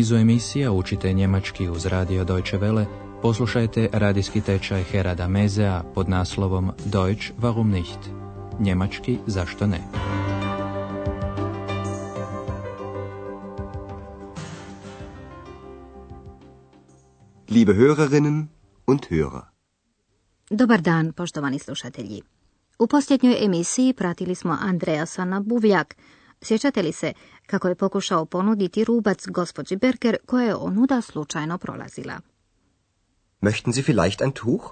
nizu emisija učite njemački uz radio Deutsche Welle, poslušajte radijski tečaj Herada Mezea pod naslovom Deutsch warum nicht? Njemački zašto ne? Liebe Hörerinnen und Hörer. Dobar dan, poštovani slušatelji. U posljednjoj emisiji pratili smo Andreasa na buvljak. Sjećate li se kako je pokušao ponuditi rubac gospođi Berger koja je onuda slučajno prolazila? Möchten Sie vielleicht ein Tuch?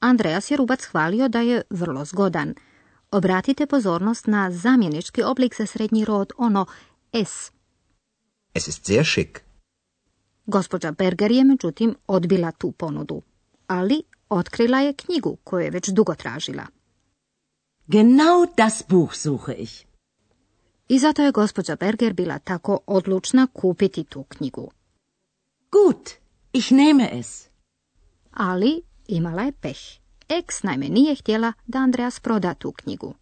Andreas je rubac hvalio da je vrlo zgodan. Obratite pozornost na zamjenički oblik za srednji rod, ono S. Es ist sehr schick. Gospođa Berger je međutim odbila tu ponudu, ali otkrila je knjigu koju je već dugo tražila. Genau das Buch suche ich. I zato je gospođa Berger bila tako odlučna kupiti tu knjigu. Gut, ich nehme es. Ali imala je peh. Ex naime nije htjela da Andreas proda tu knjigu.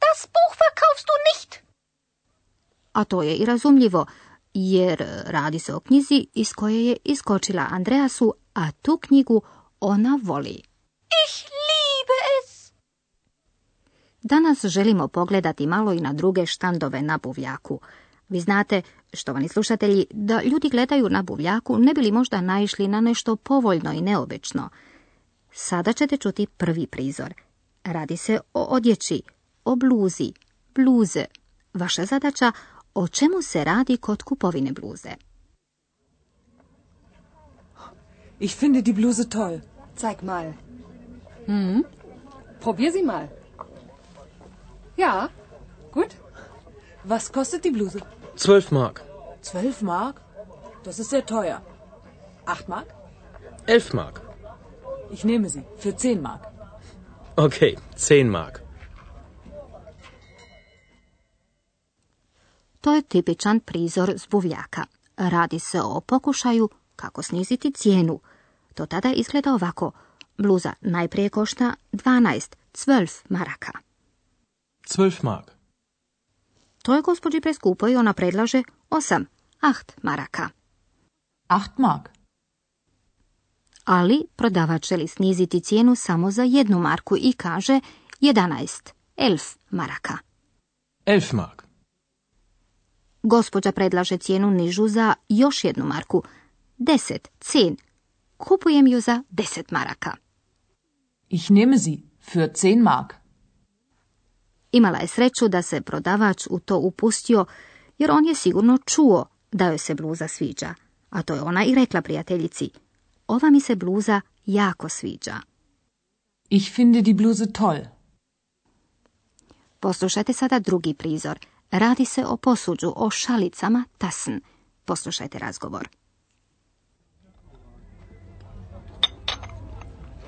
Das Buch verkaufst du nicht. A to je i razumljivo, jer radi se o knjizi iz koje je iskočila Andreasu, a tu knjigu ona voli. Ich. Danas želimo pogledati malo i na druge štandove na buvljaku. Vi znate, štovani slušatelji, da ljudi gledaju na buvljaku ne bili možda naišli na nešto povoljno i neobično. Sada ćete čuti prvi prizor. Radi se o odjeći, o bluzi, bluze. Vaša zadaća o čemu se radi kod kupovine bluze. Ich finde die Bluse toll. Zeig mal. Hm? Probier sie mal. Ja, gut. Was kostet die Bluse? 12 Mark. 12 Mark? Das ist sehr teuer. 8 Mark? 11 Mark. Ich nehme sie. Für 10 Mark. Okay, 10 Mark. To je tipičan prizor zbuvljaka. Radi se o pokušaju kako sniziti cijenu. To tada izgleda ovako. Bluza najprije košta 12, 12 maraka. 12 Mark. To je gospođi preskupo i ona predlaže 8, 8 maraka. 8 Mark. Ali prodavač želi sniziti cijenu samo za jednu marku i kaže 11, 11 maraka. 11 Mark. Gospođa predlaže cijenu nižu za još jednu marku. 10, 10. Kupujem ju za 10 maraka. Ich nehme sie. Für 10 Mark. Imala je sreću da se prodavač u to upustio, jer on je sigurno čuo da joj se bluza sviđa. A to je ona i rekla prijateljici. Ova mi se bluza jako sviđa. Ich finde die Bluse toll. Poslušajte sada drugi prizor. Radi se o posuđu, o šalicama tasn. Poslušajte razgovor.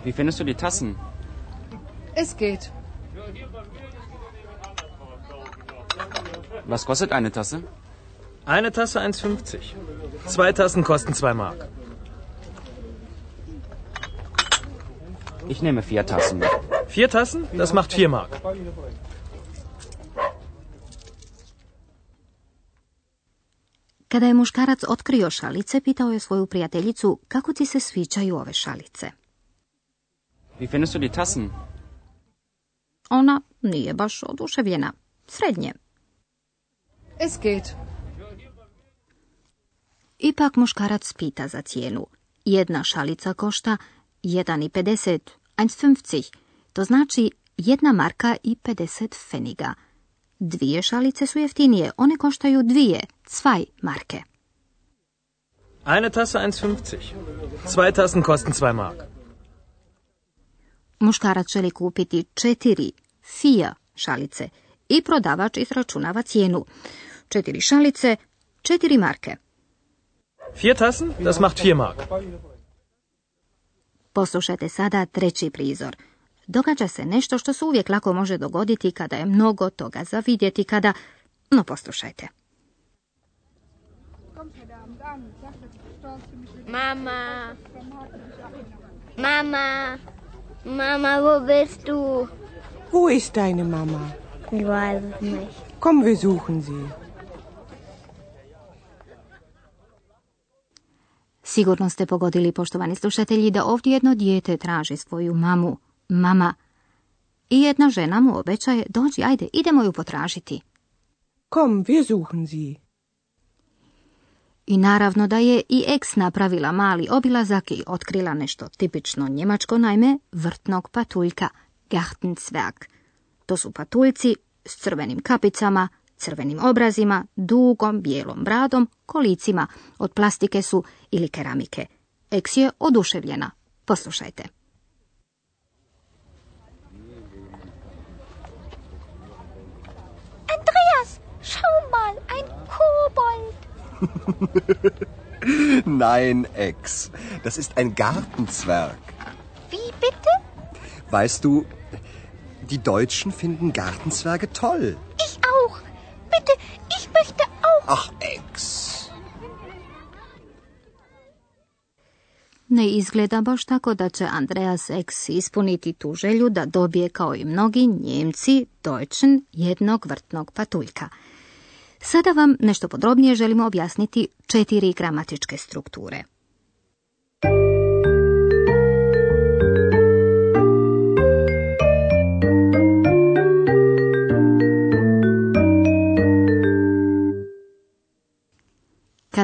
Wie findest du die Tassen? Es geht. Was kostet eine Tasse? Eine Tasse 1,50. Zwei Tassen kosten 2 Mark. Ich nehme vier Tassen. Vier Tassen? Das macht 4 Mark. Kada je muškarac otkrio šalice, pitao je svoju prijateljicu kako ti se sviđaju ove šalice. Wie findest du die Tassen? Ona nije baš oduševljena. Srednje. Es geht. Ipak muškarac pita za cijenu. Jedna šalica košta 1,50, 1,50. To znači jedna marka i 50 feniga. Dvije šalice su jeftinije, one koštaju dvije, cvaj marke. Eine Tasse 1,50. Zwei Tassen kosten 2 Mark. Muškarac želi kupiti četiri, fija šalice i prodavač izračunava cijenu. Četiri šalice, četiri marke. Vier Tassen? Das macht 4 Mark. Poslušajte sada treći prizor. Događa se nešto što se uvijek lako može dogoditi kada je mnogo toga za vidjeti, kada... No, poslušajte. Mama. Mama. Mama, wo bist du? Wo ist deine Mama? Ich weiß es nicht. Komm, wir suchen sie. Sigurno ste pogodili, poštovani slušatelji, da ovdje jedno dijete traži svoju mamu, mama. I jedna žena mu obećaje, dođi, ajde, idemo ju potražiti. Komm, wir suchen sie. I naravno da je i eks napravila mali obilazak i otkrila nešto tipično njemačko, naime vrtnog patuljka, Gartenzwerg. To su patuljci s crvenim kapicama, crvenim obrazima, dugom bijelom bradom, kolicima, od plastike su ili keramike. Eks je oduševljena. Poslušajte. Andreas, schau mal, ein Kobold. Nein, Ex. Das ist ein Gartenzwerg. Wie bitte? Weißt du, die Deutschen finden Gartenzwerge toll. Bitte, ich möchte auch. Ach, Ex. Ne izgleda baš tako da će Andreas X ispuniti tu želju da dobije kao i mnogi Njemci Deutschen jednog vrtnog patuljka. Sada vam nešto podrobnije želimo objasniti četiri gramatičke strukture.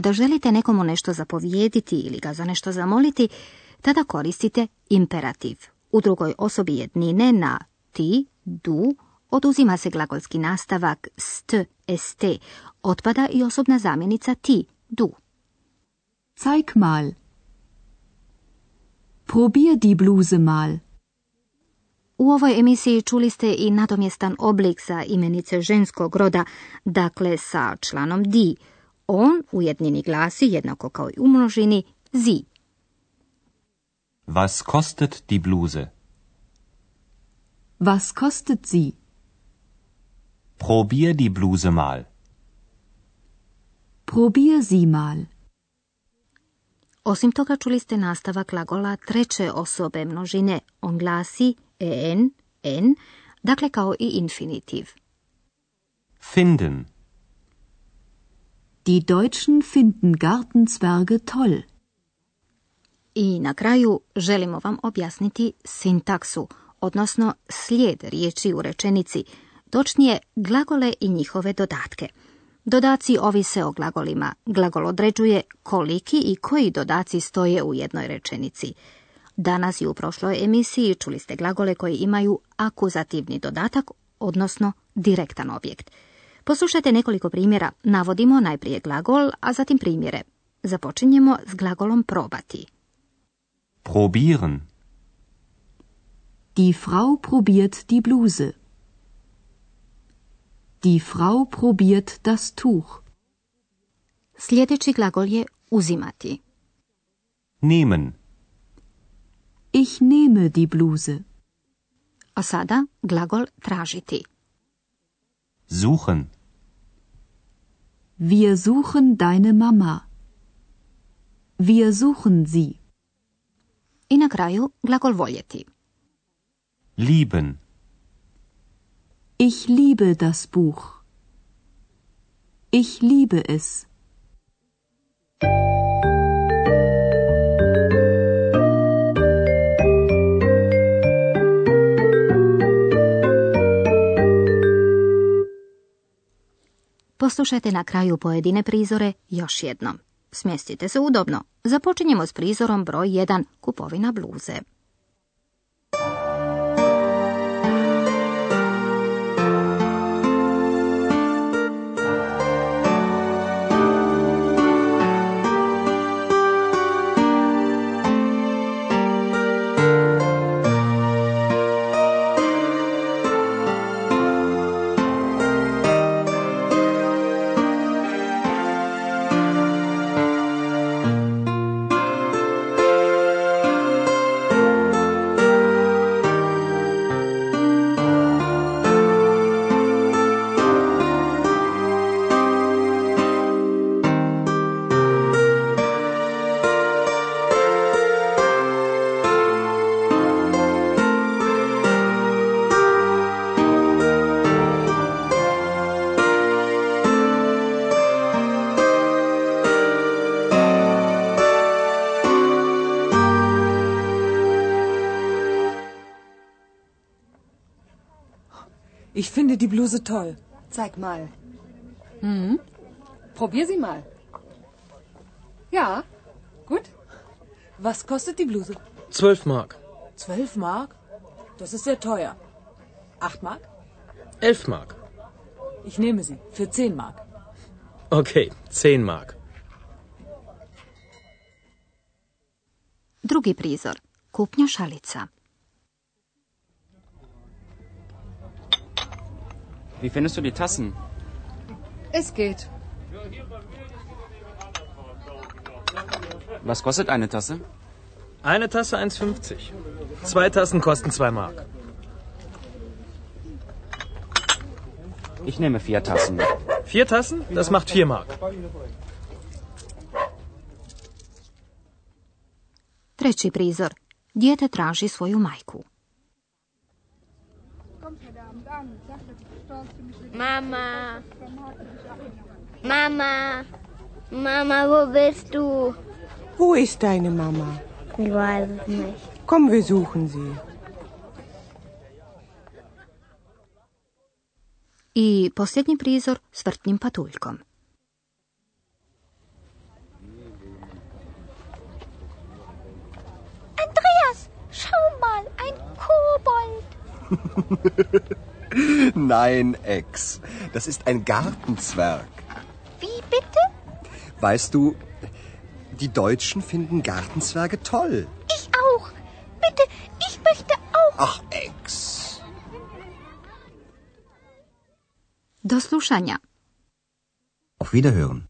Kada želite nekomu nešto zapovijediti ili ga za nešto zamoliti, tada koristite imperativ. U drugoj osobi jednine na ti, du, oduzima se glagolski nastavak st, st, otpada i osobna zamjenica ti, du. Zeig mal. Probier die Bluse mal. U ovoj emisiji čuli ste i nadomjestan oblik za imenice ženskog roda, dakle sa članom di. On u jednini glasi, jednako kao i u množini, zi. Was kostet die Bluse? Was kostet sie? Probier die Bluse mal. Probier sie mal. Osim toga čuli ste nastavak glagola treće osobe množine. On glasi en, en, dakle kao i infinitiv. Finden. Die Deutschen finden Gartenzwerge toll. I na kraju želimo vam objasniti sintaksu, odnosno slijed riječi u rečenici, točnije glagole i njihove dodatke. Dodaci ovise o glagolima. Glagol određuje koliki i koji dodaci stoje u jednoj rečenici. Danas i u prošloj emisiji čuli ste glagole koji imaju akuzativni dodatak, odnosno direktan objekt. Poslušajte nekoliko primjera. Navodimo najprije glagol, a zatim primjere. Započinjemo s glagolom probati. Probieren. Die Frau probiert die Bluse. Die Frau probiert das Tuch. Sljedeći glagol je uzimati. Nehmen. Ich nehme die Bluse. A sada glagol tražiti. Suchen. Wir suchen deine Mama. Wir suchen sie. I na kraju glagol voljeti. Lieben. Ich liebe das Buch. Ich liebe es. Poslušajte na kraju pojedine prizore još jednom. Smjestite se udobno. Započinjemo s prizorom broj 1, kupovina bluze. Ich finde die Bluse toll. Zeig mal. Mhm. Probier sie mal. Ja, gut. Was kostet die Bluse? Zwölf Mark. Zwölf Mark? Das ist sehr teuer. Acht Mark? Elf Mark. Ich nehme sie. Für zehn Mark. Okay, zehn Mark. Drugi prizor. Kupnja šalica. Wie findest du die Tassen? Es geht. Was kostet eine Tasse? Eine Tasse 1,50. Zwei Tassen kosten zwei Mark. Ich nehme vier Tassen. Vier Tassen? Das macht vier Mark. Treći prizor. Dijete traži svoju majku. Mama. Mama. Mama, wo bist du? Wo ist deine Mama? Ich weiß es nicht. Komm, wir suchen sie. I posljednji prizor s vrtnim patuljkom. Andreas, schau mal, ein Kobold. Nein, Ex. Das ist ein Gartenzwerg. Wie bitte? Weißt du, die Deutschen finden Gartenzwerge toll. Ich auch. Bitte, ich möchte auch. Ach, Ex. Do. Auf Wiederhören.